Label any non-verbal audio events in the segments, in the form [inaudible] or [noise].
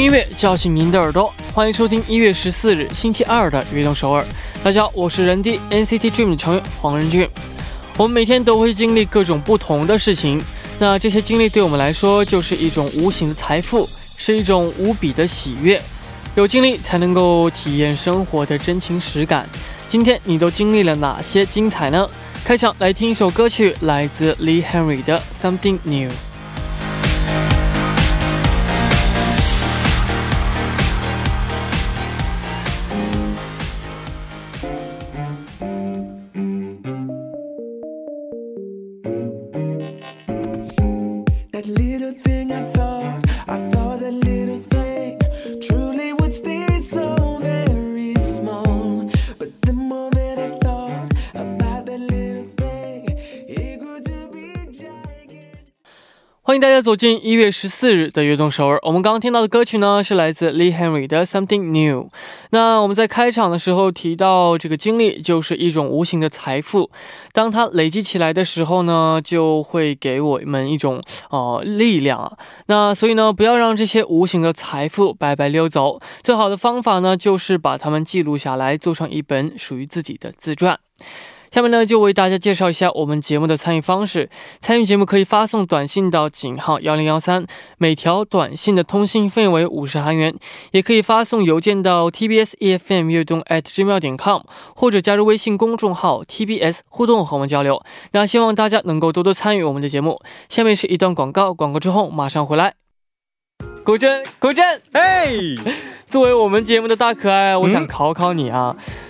音乐叫醒您的耳朵，欢迎收听一月十四日星期二的悦动首尔。大家好，我是人弟 NCT Dream 的成员黄仁俊。我们每天都会经历各种不同的事情，那这些经历对我们来说就是一种无形的财富，是一种无比的喜悦。有经历才能够体验生活的真情实感。今天你都经历了哪些精彩呢？开场来听一首歌曲，来自 Lee Henry 的 Something New。大家走进一月十四日的悦动首尔。我们刚刚听到的歌曲呢，是来自 Lee Henry 的 Something New。那我们在开场的时候提到，这个经历就是一种无形的财富，当它累积起来的时候呢，就会给我们一种呃力量。那所以呢，不要让这些无形的财富白白溜走。最好的方法呢，就是把它们记录下来，做成一本属于自己的自传。下面呢，就为大家介绍一下我们节目的参与方式。参与节目可以发送短信到井号幺零幺三，每条短信的通信费为五十韩元；也可以发送邮件到 tbs efm 悦动 at gmail 点 com，或者加入微信公众号 tbs 互动和我们交流。那希望大家能够多多参与我们的节目。下面是一段广告，广告之后马上回来。古筝，古筝，嘿！作为我们节目的大可爱，我想考考你啊，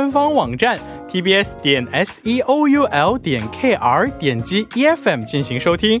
官方网站 tbs 点 s e o u l 点 k r，点击 e f m 进行收听。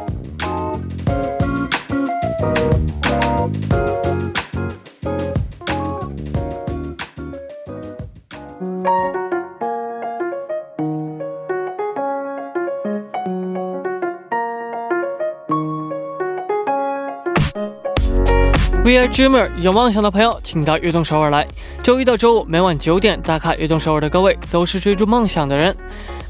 dreamer，有梦想的朋友，请到悦动首尔来。周一到周五每晚九点打卡悦动首尔的各位，都是追逐梦想的人。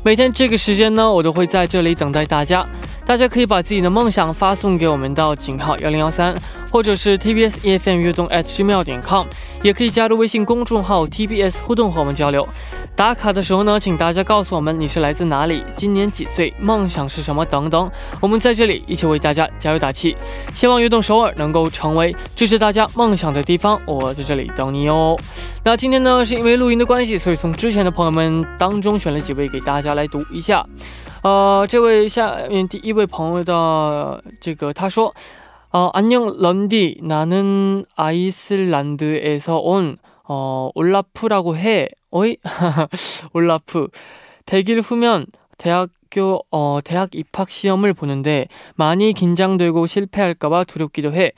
每天这个时间呢，我都会在这里等待大家。大家可以把自己的梦想发送给我们到井号幺零幺三。或者是 TBS EFM 悦动 at gmail 点 com，也可以加入微信公众号 TBS 互动和我们交流。打卡的时候呢，请大家告诉我们你是来自哪里，今年几岁，梦想是什么等等。我们在这里一起为大家加油打气，希望悦动首尔能够成为支持大家梦想的地方。我在这里等你哦。那今天呢，是因为录音的关系，所以从之前的朋友们当中选了几位给大家来读一下。呃，这位下面第一位朋友的这个他说。 어, 안녕 런디. 나는 아이슬란드에서 온 어, 올라프라고 해. 어이? [laughs] 올라프. 100일 후면 대학교 어, 대학 입학 시험을 보는데 많이 긴장되고 실패할까 봐 두렵기도 해.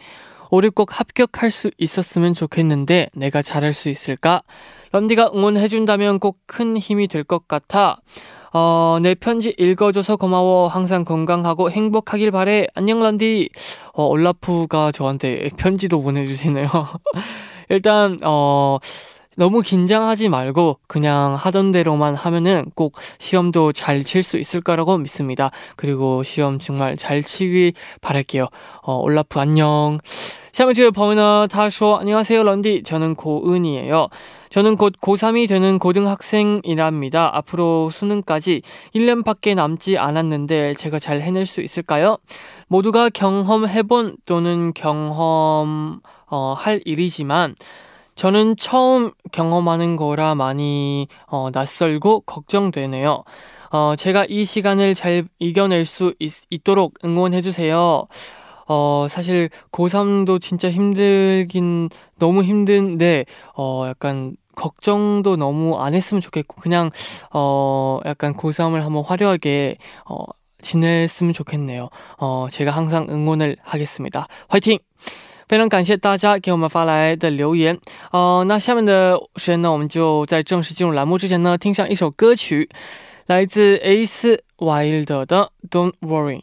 올해 꼭 합격할 수 있었으면 좋겠는데 내가 잘할 수 있을까? 런디가 응원해준다면 꼭 큰 힘이 될 것 같아 어, 내 편지 읽어줘서 고마워. 항상 건강하고 행복하길 바래. 안녕, 런디. 어, 올라프가 저한테 편지도 보내주시네요. [laughs] 일단, 어, 너무 긴장하지 말고 그냥 하던 대로만 하면은 꼭 시험도 잘 칠 수 있을 거라고 믿습니다. 그리고 시험 정말 잘 치길 바랄게요. 어, 올라프 안녕. 下面这位朋友呢，他说：“안녕하세요，런디，저는고은이에요。” 저는 곧 고3이 되는 고등학생이랍니다. 앞으로 수능까지 1년밖에 남지 않았는데 제가 잘 해낼 수 있을까요? 모두가 경험해본 또는 경험할 어, 일이지만 저는 처음 경험하는 거라 많이 어, 낯설고 걱정되네요. 어, 제가 이 시간을 잘 이겨낼 수 있, 도록 응원해주세요. 어, 사실 고3도 진짜 힘들긴 너무 힘든데, 어, 약간 걱정도 너무 안 했으면 좋겠고, 그냥, 어, 약간 고3을 한번 화려하게, 어, 지냈으면 좋겠네요. 어, 제가 항상 응원을 하겠습니다. 화이팅! 非常感谢大家给我们发来的留言。哦，那下面的时间呢，我们就在正式进入栏目之前呢，听上一首歌曲，来自 Ace Wilder 的《Don't Worry》。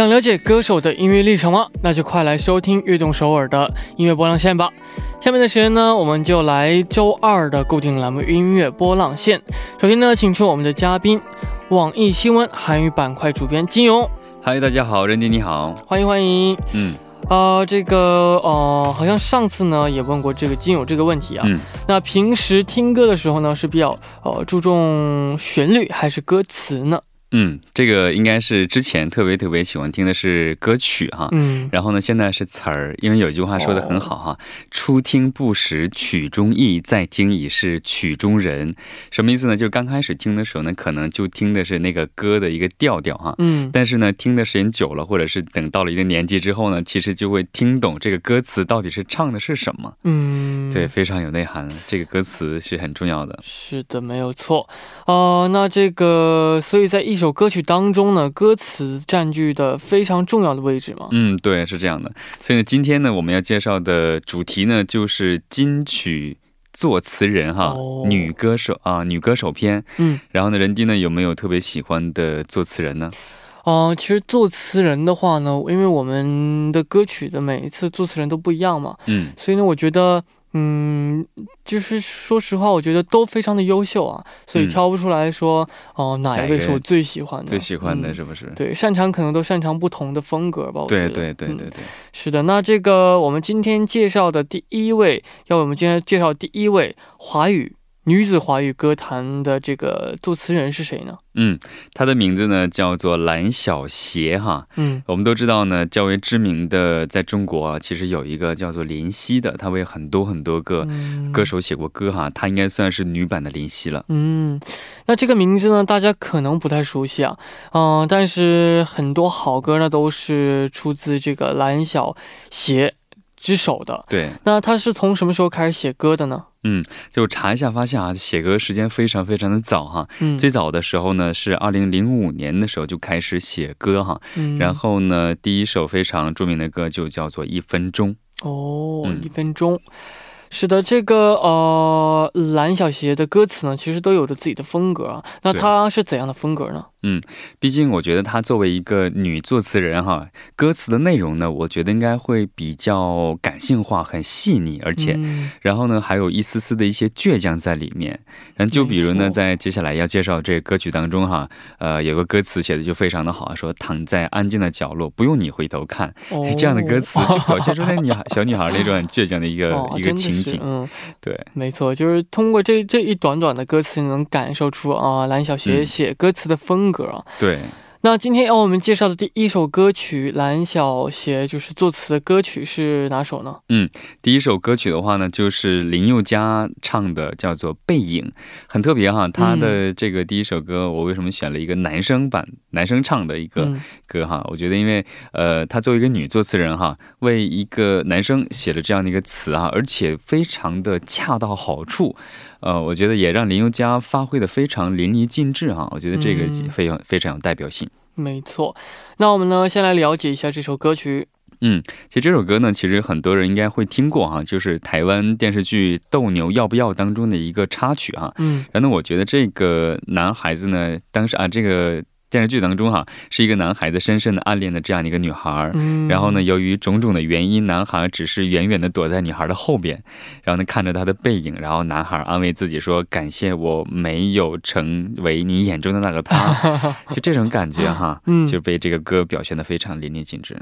想了解歌手的音乐历程吗？那就快来收听悦动首尔的音乐波浪线吧。下面的时间呢，我们就来周二的固定栏目音乐波浪线。首先呢，请出我们的嘉宾，网易新闻韩语板块主编金勇。嗨，大家好，任迪你好，欢迎欢迎。嗯，啊，这个呃，好像上次呢也问过这个金勇这个问题啊。嗯。那平时听歌的时候呢，是比较呃注重旋律还是歌词呢？嗯，这个应该是之前特别特别喜欢听的是歌曲哈，嗯，然后呢，现在是词儿，因为有一句话说的很好哈，初听不识曲中意，再听已是曲中人，什么意思呢？就是刚开始听的时候呢，可能就听的是那个歌的一个调调哈，嗯，但是呢，听的时间久了，或者是等到了一定年纪之后呢，其实就会听懂这个歌词到底是唱的是什么，嗯，对，非常有内涵，这个歌词是很重要的，是的，没有错，哦，那这个，所以在一。首歌曲当中呢，歌词占据的非常重要的位置嘛？嗯，对，是这样的。所以呢，今天呢，我们要介绍的主题呢，就是金曲作词人哈，女歌手啊，女歌手篇。嗯，然后呢，人丁呢，有没有特别喜欢的作词人呢？哦，其实作词人的话呢，因为我们的歌曲的每一次作词人都不一样嘛，嗯，所以呢，我觉得。嗯，就是说实话，我觉得都非常的优秀啊，所以挑不出来说，哦，哪一位是我最喜欢的？最喜欢的是不是？对，擅长可能都擅长不同的风格吧。对对对对对，是的。那这个我们今天介绍的第一位，要我们今天介绍第一位华语。女子华语歌坛的这个作词人是谁呢？嗯，她的名字呢叫做蓝小邪哈。嗯，我们都知道呢，较为知名的在中国啊，其实有一个叫做林夕的，她为很多很多个歌手写过歌哈，她应该算是女版的林夕了。嗯，那这个名字呢，大家可能不太熟悉啊，嗯，但是很多好歌呢都是出自这个蓝小邪之首的。对，那他是从什么时候开始写歌的呢？嗯，就查一下发现啊，写歌时间非常非常的早哈。嗯，最早的时候呢是二零零五年的时候就开始写歌哈。嗯，然后呢，第一首非常著名的歌就叫做《一分钟》。哦，一分钟。是的，这个呃，蓝小邪的歌词呢，其实都有着自己的风格啊。那他是怎样的风格呢？嗯，毕竟我觉得她作为一个女作词人哈，歌词的内容呢，我觉得应该会比较感性化，很细腻，而且，然后呢，还有一丝丝的一些倔强在里面。然后，就比如呢，在接下来要介绍这个歌曲当中哈，呃，有个歌词写的就非常的好，说躺在安静的角落，不用你回头看，[laughs] 这样的歌词就表现出那女孩 [laughs] 小女孩那种很倔强的一个一个情景。嗯，对，没错，就是通过这这一短短的歌词，能感受出啊，蓝小学写歌词的风。歌对。那今天要我们介绍的第一首歌曲，蓝小邪就是作词的歌曲是哪首呢？嗯，第一首歌曲的话呢，就是林宥嘉唱的，叫做《背影》，很特别哈。他的这个第一首歌，我为什么选了一个男生版、男生唱的一个歌哈？我觉得，因为呃，他作为一个女作词人哈，为一个男生写了这样的一个词哈，而且非常的恰到好处。呃，我觉得也让林宥嘉发挥的非常淋漓尽致哈。我觉得这个非常非常有代表性。没错。那我们呢，先来了解一下这首歌曲。嗯，其实这首歌呢，其实很多人应该会听过哈，就是台湾电视剧《斗牛要不要》当中的一个插曲哈。嗯，然后我觉得这个男孩子呢，当时啊，这个。电视剧当中哈，是一个男孩子深深的暗恋的这样的一个女孩，嗯，然后呢，由于种种的原因，男孩只是远远的躲在女孩的后边，然后呢，看着她的背影，然后男孩安慰自己说：“感谢我没有成为你眼中的那个他。”就这种感觉哈，[laughs] 嗯，就被这个歌表现的非常淋漓尽致。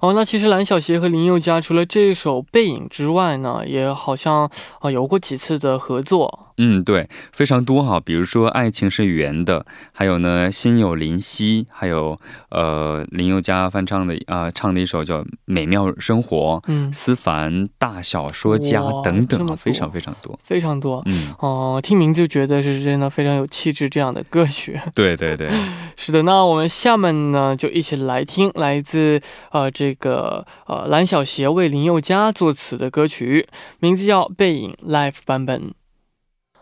哦，那其实蓝小邪和林宥嘉除了这首《背影》之外呢，也好像啊有过几次的合作。嗯，对，非常多哈，比如说《爱情是圆的》，还有呢《心有灵犀》，还有呃林宥嘉翻唱的啊唱的一首叫《美妙生活》，嗯，思凡大小说家等等啊，非常非常多，非常多。嗯，哦，听名字就觉得是真的非常有气质这样的歌曲。对对对，[laughs] 是的。那我们下面呢就一起来听来自呃这个呃蓝小邪为林宥嘉作词的歌曲，名字叫《背影》Live 版本。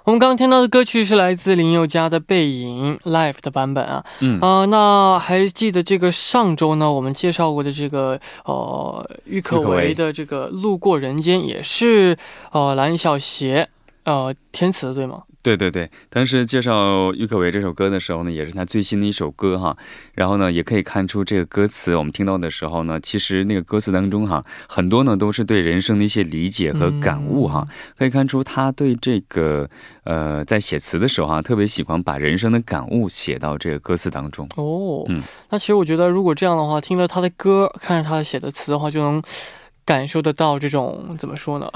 我们刚刚听到的歌曲是来自林宥嘉的《背影》Live 的版本啊，嗯啊，那还记得这个上周呢，我们介绍过的这个呃郁可唯的这个《路过人间》也是呃蓝小邪呃填词的对吗？对对对，当时介绍郁可唯这首歌的时候呢，也是他最新的一首歌哈。然后呢，也可以看出这个歌词，我们听到的时候呢，其实那个歌词当中哈，很多呢都是对人生的一些理解和感悟哈。可以看出他对这个呃，在写词的时候哈，特别喜欢把人生的感悟写到这个歌词当中。哦，嗯，那其实我觉得，如果这样的话，听了他的歌，看着他写的词的话，就能。感受得到这种怎么说呢？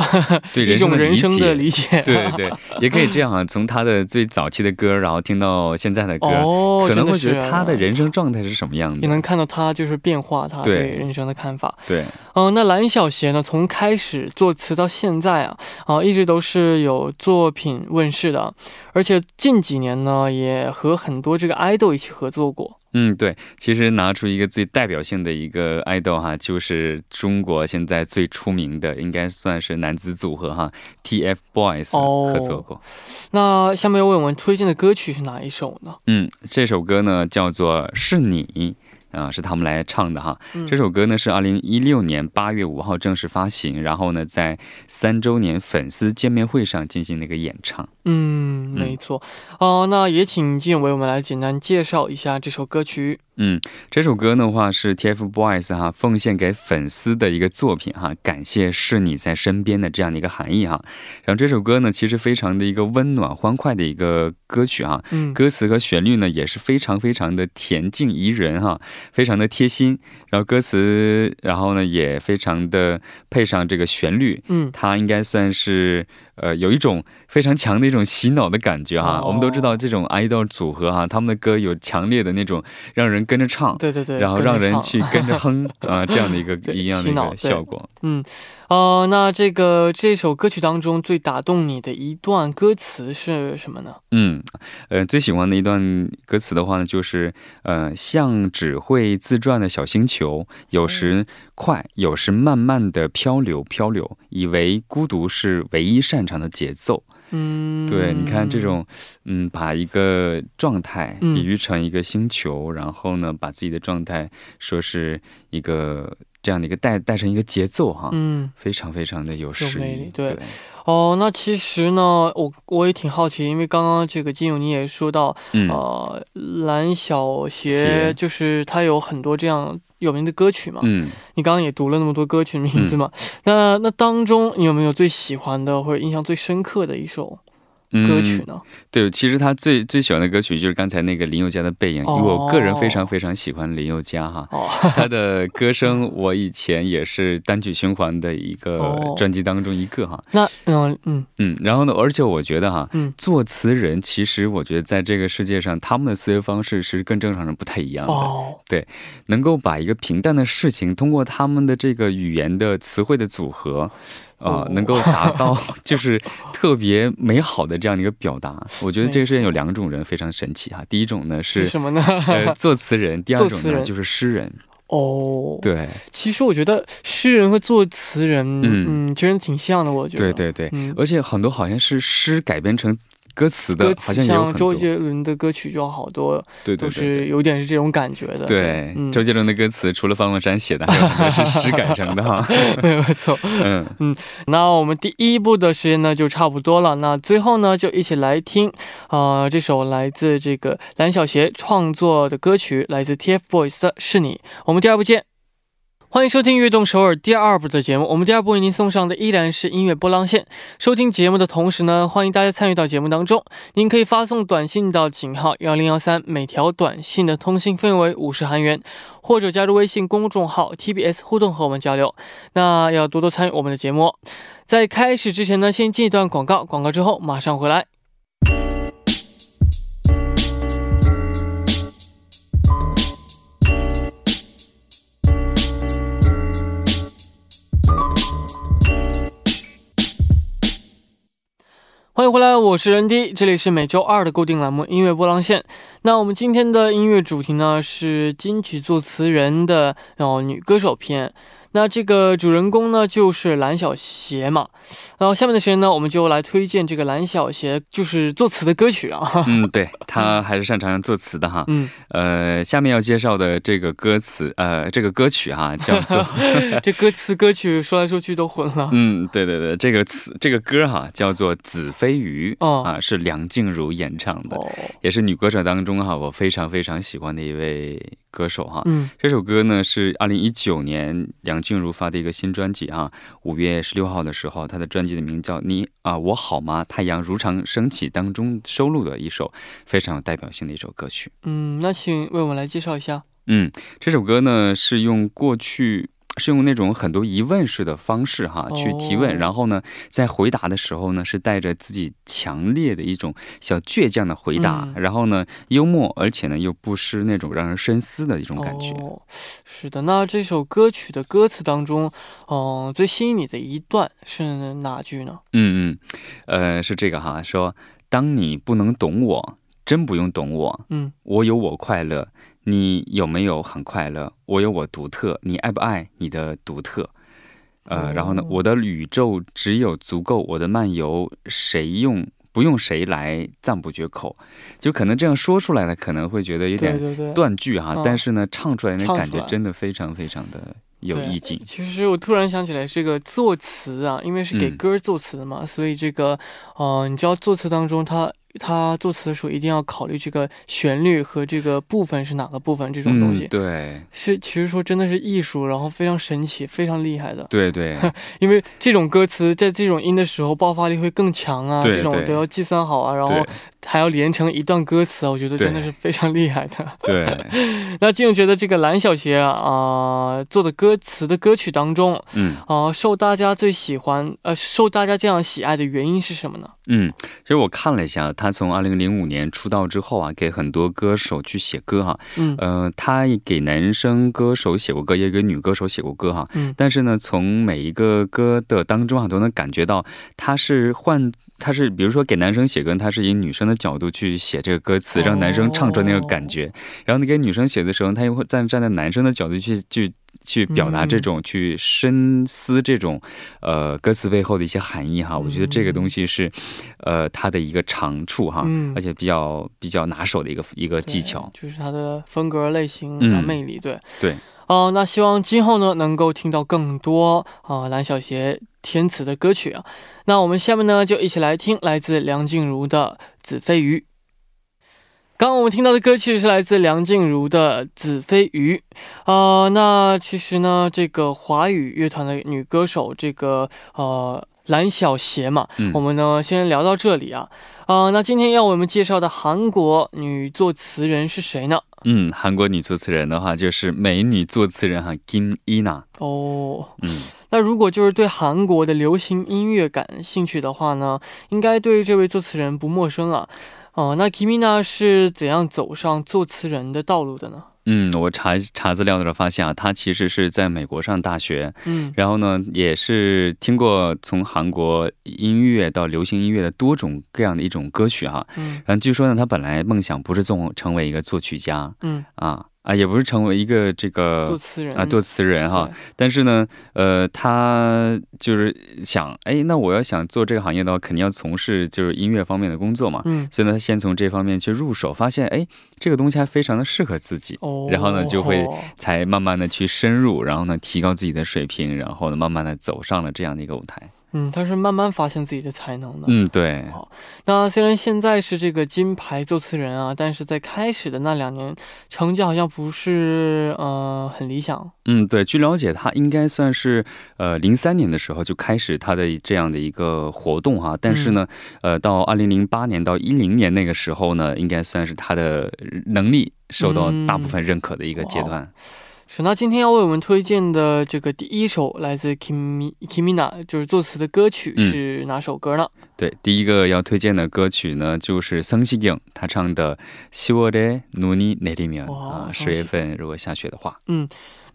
对 [laughs] 一种人生的理解，对对，也可以这样啊。从他的最早期的歌，然后听到现在的歌，可能会觉得他的人生状态是什么样的，也能看到他就是变化，他对人生的看法。对，嗯，那蓝小邪呢？从开始作词到现在啊，啊，一直都是有作品问世的，而且近几年呢，也和很多这个爱豆一起合作过。嗯，对，其实拿出一个最代表性的一个 idol 哈，就是中国现在最出名的，应该算是男子组合哈，TFBOYS 合作过。那下面为我们推荐的歌曲是哪一首呢？嗯，这首歌呢叫做是你。啊，是他们来唱的哈。这首歌呢是二零一六年八月五号正式发行，然后呢在三周年粉丝见面会上进行了一个演唱。嗯，没错。哦，那也请金勇为我们来简单介绍一下这首歌曲。嗯，这首歌的话是 TFBOYS 哈奉献给粉丝的一个作品哈，感谢是你在身边的这样的一个含义哈。然后这首歌呢，其实非常的一个温暖欢快的一个歌曲哈，嗯，歌词和旋律呢也是非常非常的恬静宜人哈，非常的贴心。然后歌词，然后呢也非常的配上这个旋律，嗯，它应该算是。呃，有一种非常强的一种洗脑的感觉哈。我们都知道这种 idol 组合哈，他们的歌有强烈的那种让人跟着唱，对对对，然后让人去跟着哼啊，这样的一个 [laughs] 一样的一个效果。嗯，哦，那这个这首歌曲当中最打动你的一段歌词是什么呢？嗯，呃，最喜欢的一段歌词的话呢，就是呃，像只会自转的小星球，有时快，有时慢慢的漂流漂流，以为孤独是唯一擅长的节奏。嗯，对，你看这种，嗯，把一个状态比喻成一个星球，然后呢，把自己的状态说是一个。这样的一个带带成一个节奏哈，嗯，非常非常的有诗意，对。哦，那其实呢，我我也挺好奇，因为刚刚这个金勇你也说到，呃，蓝小邪就是他有很多这样有名的歌曲嘛，嗯，你刚刚也读了那么多歌曲的名字嘛，那那当中你有没有最喜欢的或者印象最深刻的一首？歌曲呢？对，其实他最最喜欢的歌曲就是刚才那个林宥嘉的《背影》，因为我个人非常非常喜欢林宥嘉哈，[laughs] 他的歌声我以前也是单曲循环的一个专辑当中一个哈。那嗯嗯嗯，然后呢，而且我觉得哈，作词人其实我觉得在这个世界上，他们的思维方式是跟正常人不太一样的。哦，对，能够把一个平淡的事情通过他们的这个语言的词汇的组合。啊，能够达到 [laughs] 就是特别美好的这样的一个表达，我觉得这个世界有两种人非常神奇哈。第一种呢是什么呢？呃，[laughs] 作词人。第二种呢就是诗人。哦，对。其实我觉得诗人和作词人，嗯，其实挺像的。我觉得。对对对，而且很多好像是诗改编成。歌词的，好像像周杰伦的歌曲就好多，对，都是有点是这种感觉的。对，周杰伦的歌词除了方文山写的，还有很多是诗改成的哈。[laughs] 没有错，嗯嗯。那我们第一部的时间呢就差不多了，那最后呢就一起来听啊这首来自这个蓝小邪创作的歌曲，来自 TFBOYS 的是你。我们第二部见。欢迎收听《悦动首尔》第二部的节目。我们第二部为您送上的依然是音乐波浪线。收听节目的同时呢，欢迎大家参与到节目当中。您可以发送短信到井号幺零幺三，每条短信的通信费为五十韩元，或者加入微信公众号 TBS 互动和我们交流。那要多多参与我们的节目。在开始之前呢，先进一段广告，广告之后马上回来。欢迎回来，我是任迪，这里是每周二的固定栏目音乐波浪线。那我们今天的音乐主题呢是金曲作词人的哦女歌手篇。那这个主人公呢，就是蓝小邪嘛。然后下面的时间呢，我们就来推荐这个蓝小邪就是作词的歌曲啊。嗯，对他还是擅长作词的哈。嗯，呃，下面要介绍的这个歌词，呃，这个歌曲哈，叫做 [laughs] 这歌词歌曲说来说去都混了。嗯，对对对，这个词这个歌哈叫做《子非鱼》哦啊，是梁静茹演唱的，也是女歌手当中哈我非常非常喜欢的一位。歌手哈，嗯，这首歌呢是二零一九年梁静茹发的一个新专辑哈，五月十六号的时候，她的专辑的名叫《你啊我好吗？太阳如常升起》当中收录的一首非常有代表性的一首歌曲。嗯，那请为我们来介绍一下。嗯，这首歌呢是用过去。是用那种很多疑问式的方式哈去提问，然后呢，在回答的时候呢，是带着自己强烈的一种小倔强的回答，然后呢，幽默，而且呢，又不失那种让人深思的一种感觉。是的，那这首歌曲的歌词当中，嗯，最吸引你的一段是哪句呢？嗯嗯，呃，是这个哈，说当你不能懂我，真不用懂我，嗯，我有我快乐。你有没有很快乐？我有我独特，你爱不爱你的独特？呃，然后呢？我的宇宙只有足够我的漫游，谁用不用谁来赞不绝口？就可能这样说出来的，可能会觉得有点断句哈。但是呢，唱出来那感觉真的非常非常的有意境。其实我突然想起来，这个作词啊，因为是给歌作词的嘛，所以这个，呃，你知道作词当中它。他作词的时候一定要考虑这个旋律和这个部分是哪个部分，这种东西，对，是其实说真的是艺术，然后非常神奇，非常厉害的。对对，[laughs] 因为这种歌词在这种音的时候爆发力会更强啊，这种都要计算好啊，然后还要连成一段歌词，我觉得真的是非常厉害的。[laughs] 对，[laughs] 那金勇觉得这个蓝小邪啊做的歌词的歌曲当中，嗯啊受大家最喜欢呃受大家这样喜爱的原因是什么呢？嗯，其实我看了一下，他从二零零五年出道之后啊，给很多歌手去写歌哈。嗯，呃，他给男生歌手写过歌，也给女歌手写过歌哈。嗯，但是呢，从每一个歌的当中啊，都能感觉到他是换，他是比如说给男生写歌，他是以女生的角度去写这个歌词，让男生唱出那个感觉。然后你给女生写的时候，他又会站站在男生的角度去去。去表达这种，去深思这种，呃，歌词背后的一些含义哈。我觉得这个东西是，呃，他的一个长处哈，而且比较比较拿手的一个一个技巧，就是他的风格类型和魅力。对对，哦，那希望今后呢能够听到更多啊蓝小邪填词的歌曲啊。那我们下面呢就一起来听来自梁静茹的《子非鱼》。刚刚我们听到的歌曲是来自梁静茹的《子非鱼》啊，那其实呢，这个华语乐团的女歌手这个呃蓝小邪嘛，我们呢先聊到这里啊。啊，那今天要为我们介绍的韩国女作词人是谁呢？嗯，韩国女作词人的话就是美女作词人哈金伊娜。哦，嗯，那如果就是对韩国的流行音乐感兴趣的话呢，应该对这位作词人不陌生啊。哦，那 Kimina 是怎样走上作词人的道路的呢？嗯，我查查资料的时候发现啊，他其实是在美国上大学，嗯，然后呢，也是听过从韩国音乐到流行音乐的多种各样的一种歌曲哈，嗯，然后据说呢，他本来梦想不是做成为一个作曲家，嗯啊。啊，也不是成为一个这个作词人啊，作词人哈。但是呢，呃，他就是想，哎，那我要想做这个行业的话，肯定要从事就是音乐方面的工作嘛。嗯，所以呢，他先从这方面去入手，发现哎，这个东西还非常的适合自己。哦，然后呢，就会才慢慢的去深入，然后呢，提高自己的水平，然后呢，慢慢的走上了这样的一个舞台。嗯，他是慢慢发现自己的才能的。嗯，对。好，那虽然现在是这个金牌作词人啊，但是在开始的那两年，成绩好像不是呃很理想。嗯，对。据了解，他应该算是呃零三年的时候就开始他的这样的一个活动哈，但是呢，呃，到二零零八年到一零年那个时候呢，应该算是他的能力受到大部分认可的一个阶段。是，那今天要为我们推荐的这个第一首来自 Kimi Kimina 就是作词的歌曲是哪首歌呢？对，第一个要推荐的歌曲呢，就是曾希颖他唱的《希沃的努尼内里面》啊，十月份如果下雪的话，嗯。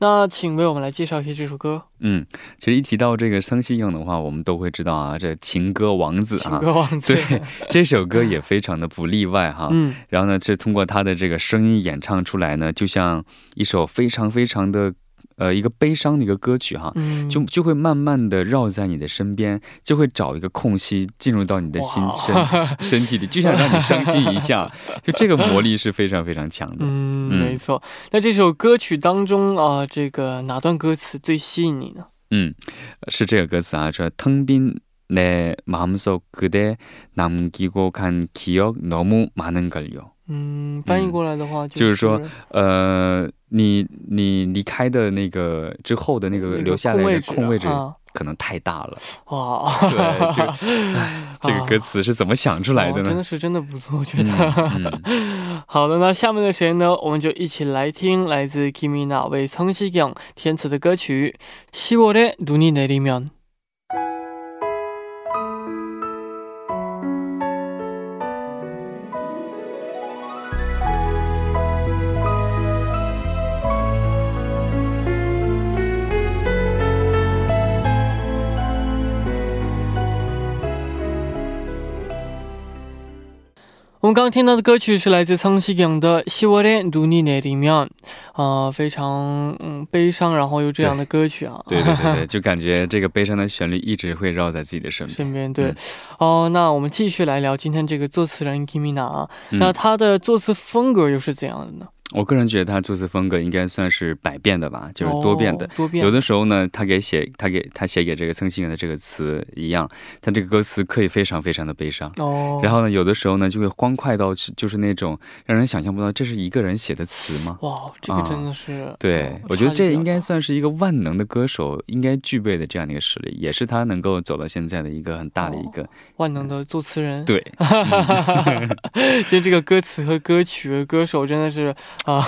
那请为我们来介绍一下这首歌。嗯，其实一提到这个桑希颖的话，我们都会知道啊，这情歌王子啊，情歌王子。对，这首歌也非常的不例外哈。嗯。然后呢，这通过他的这个声音演唱出来呢，就像一首非常非常的。呃，一个悲伤的一个歌曲哈，就就会慢慢的绕在你的身边，就会找一个空隙进入到你的心身身体里，就想让你伤心一下，[laughs] 就这个魔力是非常非常强的。嗯，没错。那这首歌曲当中啊，这个哪段歌词最吸引你呢？嗯，是这个歌词啊，说텅빈내마음속그대남기고간기억너무많은걸 요。 」嗯，翻译过来的话就是说，呃。你你离开的那个之后的那个留下来的空位置可能太大了[laughs] 哇！对，[laughs] 就这个歌词是怎么想出来的呢？真的是真的不错，我觉得。[laughs] 好的，那下面的时间呢，我们就一起来听来自 Kimina 为苍西경填词的歌曲《10월에눈이내리면》。 们刚刚听到的歌曲是来自苍西港的《西瓦连努尼内里面》，啊，非常嗯悲伤，然后有这样的歌曲啊，对对对，[laughs] 就感觉这个悲伤的旋律一直会绕在自己的身边。身边对，哦、那我们继续来聊今天这个作词人 Kimina 啊、那他的作词风格又是怎样的呢？我个人觉得他作词风格应该算是百变的吧，就是多变的。多变。有的时候呢，他给写他给他写给这个曾心妍的这个词一样，他这个歌词可以非常非常的悲伤。哦。然后呢，有的时候呢，就会欢快到就是那种让人想象不到这是一个人写的词吗？哇，这个真的是。对，我觉得这应该算是一个万能的歌手应该具备的这样的一个实力，也是他能够走到现在的一个很大的一个万能的作词人。对。[laughs] 其实这个歌词和歌曲和、歌手真的是啊。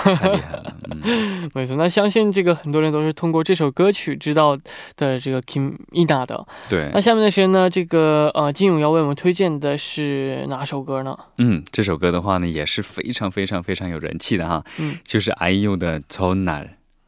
[laughs] 没错，那相信这个很多人都是通过这首歌曲知道的这个 Kim Ina 的。对，那下面的时间呢，这个呃金勇要为我们推荐的是哪首歌呢？嗯，这首歌的话呢，也是非常非常非常有人气的哈。嗯，就是 IU 的《从哪》。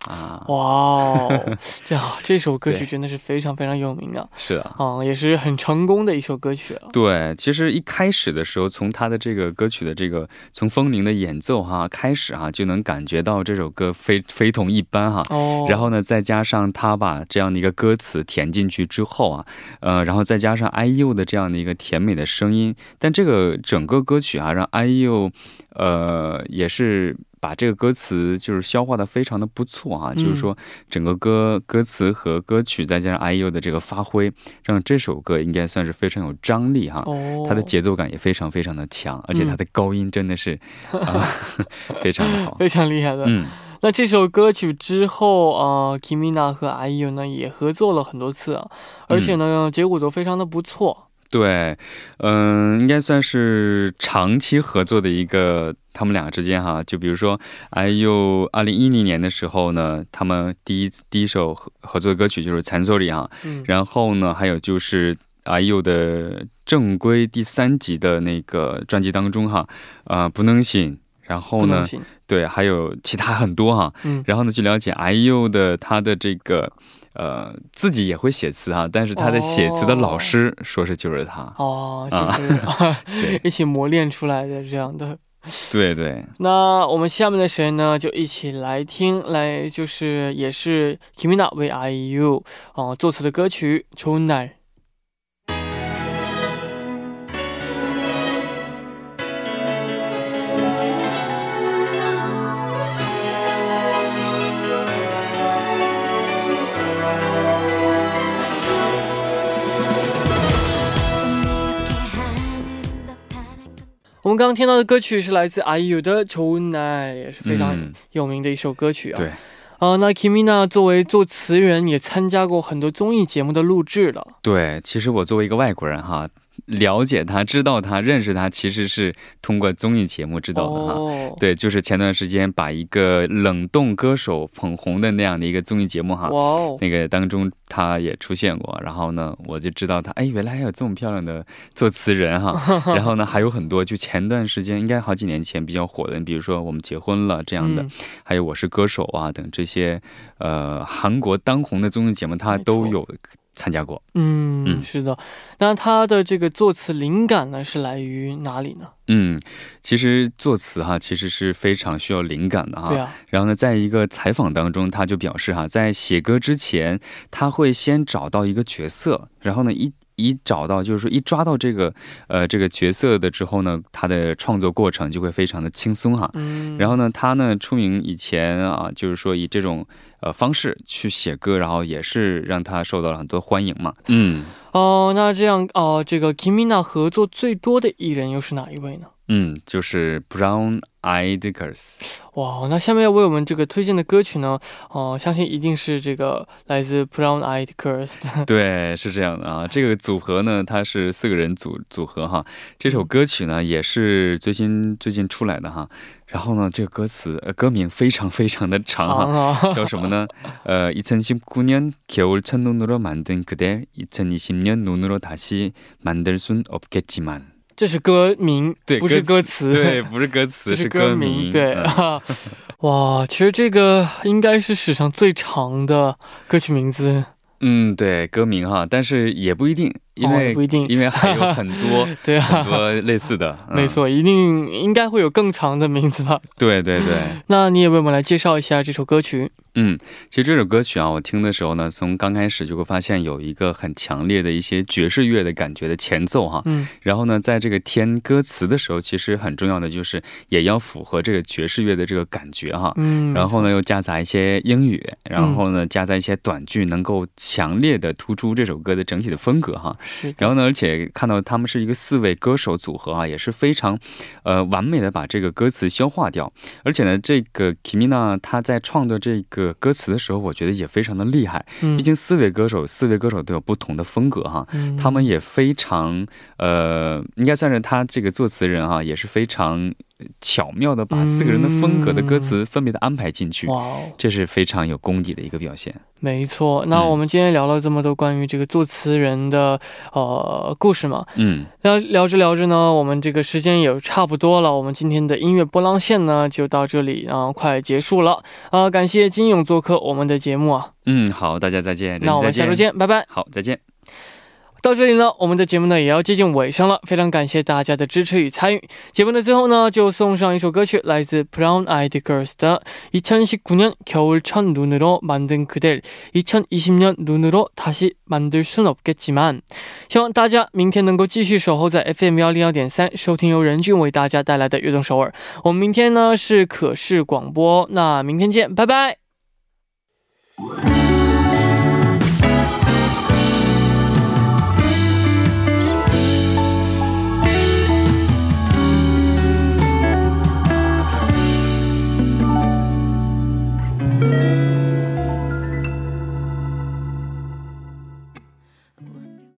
啊哇哦，这样这首歌曲真的是非常非常有名的，是啊，嗯也是很成功的一首歌曲了。对，其实一开始的时候，从他的这个歌曲的这个从风铃的演奏哈开始哈，就能感觉到这首歌非非同一般哈。哦。然后呢，再加上他把这样的一个歌词填进去之后啊，呃，然后再加上 IU 的这样的一个甜美的声音，但这个整个歌曲啊，让 IU 呃也是。把这个歌词就是消化的非常的不错啊，就是说整个歌歌词和歌曲再加上 IU 的这个发挥，让这首歌应该算是非常有张力哈。哦。它的节奏感也非常非常的强，而且它的高音真的是啊 [laughs] 非常的好，[laughs] 非常厉害的。嗯。那这首歌曲之后啊，Kimina 和 IU 呢也合作了很多次啊，而且呢结果都非常的不错。对，嗯，应该算是长期合作的一个，他们两个之间哈，就比如说，IU 二零一零年的时候呢，他们第一第一首合合作的歌曲就是《残作里》哈，嗯，然后呢，还有就是 IU 的正规第三集的那个专辑当中哈，啊，不能醒，然后呢，对，还有其他很多哈，嗯，然后呢，去了解 IU 的他的这个。呃，自己也会写词哈，但是他的写词的老师说是就是他哦，就是 [laughs] [laughs] 对一起磨练出来的这样的。对对。[laughs] 那我们下面的时间呢，就一起来听，来就是也是 Kimina 为 IU 哦作词的歌曲《좋은 我们刚刚听到的歌曲是来自阿尤的《tonight》，也是非常有名的一首歌曲啊。对，啊，那 Kimina 作为作词人，也参加过很多综艺节目的录制了。对，其实我作为一个外国人，哈。了解他，知道他，认识他，其实是通过综艺节目知道的哈。对，就是前段时间把一个冷冻歌手捧红的那样的一个综艺节目哈。哇那个当中他也出现过，然后呢，我就知道他，哎，原来还有这么漂亮的作词人哈。[laughs] 然后呢，还有很多，就前段时间应该好几年前比较火的，比如说我们结婚了这样的，还有我是歌手啊等这些，呃，韩国当红的综艺节目他都有。参加过，嗯，是的。那他的这个作词灵感呢，是来于哪里呢？嗯，其实作词哈，其实是非常需要灵感的哈。对啊。然后呢，在一个采访当中，他就表示哈，在写歌之前，他会先找到一个角色，然后呢一。一找到就是说一抓到这个呃这个角色的之后呢，他的创作过程就会非常的轻松哈。嗯。然后呢，他呢出名以前啊，就是说以这种呃方式去写歌，然后也是让他受到了很多欢迎嘛。嗯。哦，那这样哦，这个 Kimina 合作最多的艺人又是哪一位呢？嗯，就是 Brown Eyed Girls。哇，那下面要为我们这个推荐的歌曲呢，哦，相信一定是这个来自 Brown Eyed Girls 的。[laughs] 对，是这样的啊。这个组合呢，它是四个人组组合哈。这首歌曲呢，也是最新最近出来的哈。然后呢，这个歌词呃歌名非常非常的长哈，[laughs] 叫什么呢？呃，이천십구년겨울첫눈으로만든그대이천이십년눈으로다시만들순없겠지만这是歌名，对，不是歌词，对，不是歌词，[laughs] 是歌名，对。哇，其实这个应该是史上最长的歌曲名字。嗯，对，歌名哈，但是也不一定。 因为不一定，因为还有很多 [laughs] 对啊，很多类似的，[laughs] 没错，一定应该会有更长的名字吧？对对对，[laughs] 那你也为我们来介绍一下这首歌曲。嗯，其实这首歌曲啊，我听的时候呢，从刚开始就会发现有一个很强烈的一些爵士乐的感觉的前奏哈，嗯，然后呢，在这个填歌词的时候，其实很重要的就是也要符合这个爵士乐的这个感觉哈，嗯，然后呢又夹杂一些英语，然后呢夹杂一些短句，能够强烈的突出这首歌的整体的风格哈。然后呢，而且看到他们是一个四位歌手组合啊，也是非常，呃，完美的把这个歌词消化掉。而且呢，这个 Kimina 他在创作这个歌词的时候，我觉得也非常的厉害。嗯，毕竟四位歌手，四位歌手都有不同的风格哈。嗯，他们也非常，呃，应该算是他这个作词人啊，也是非常。巧妙的把四个人的风格的歌词分别的安排进去，哇，这是非常有功底的一个表现。没错，那我们今天聊了这么多关于这个作词人的呃故事嘛，嗯，聊聊着聊着呢，我们这个时间也差不多了，我们今天的音乐波浪线呢就到这里，然后快结束了。啊！感谢金勇做客我们的节目啊，嗯，好，大家再见，那我们下周见，拜拜，好，再见。到这里呢，我们的节目呢也要接近尾声了。非常感谢大家的支持与参与。节目的最后呢，就送上一首歌曲，来自 Brown Eyed Girls 的《2019년겨울첫눈으로만든그댈2020년눈으로다시만들순없겠지만》。希望大家明天能够继续守候在 FM 幺零幺点三，收听由任俊为大家带来的悦动首尔。我们明天呢是可视广播，那明天见，拜拜。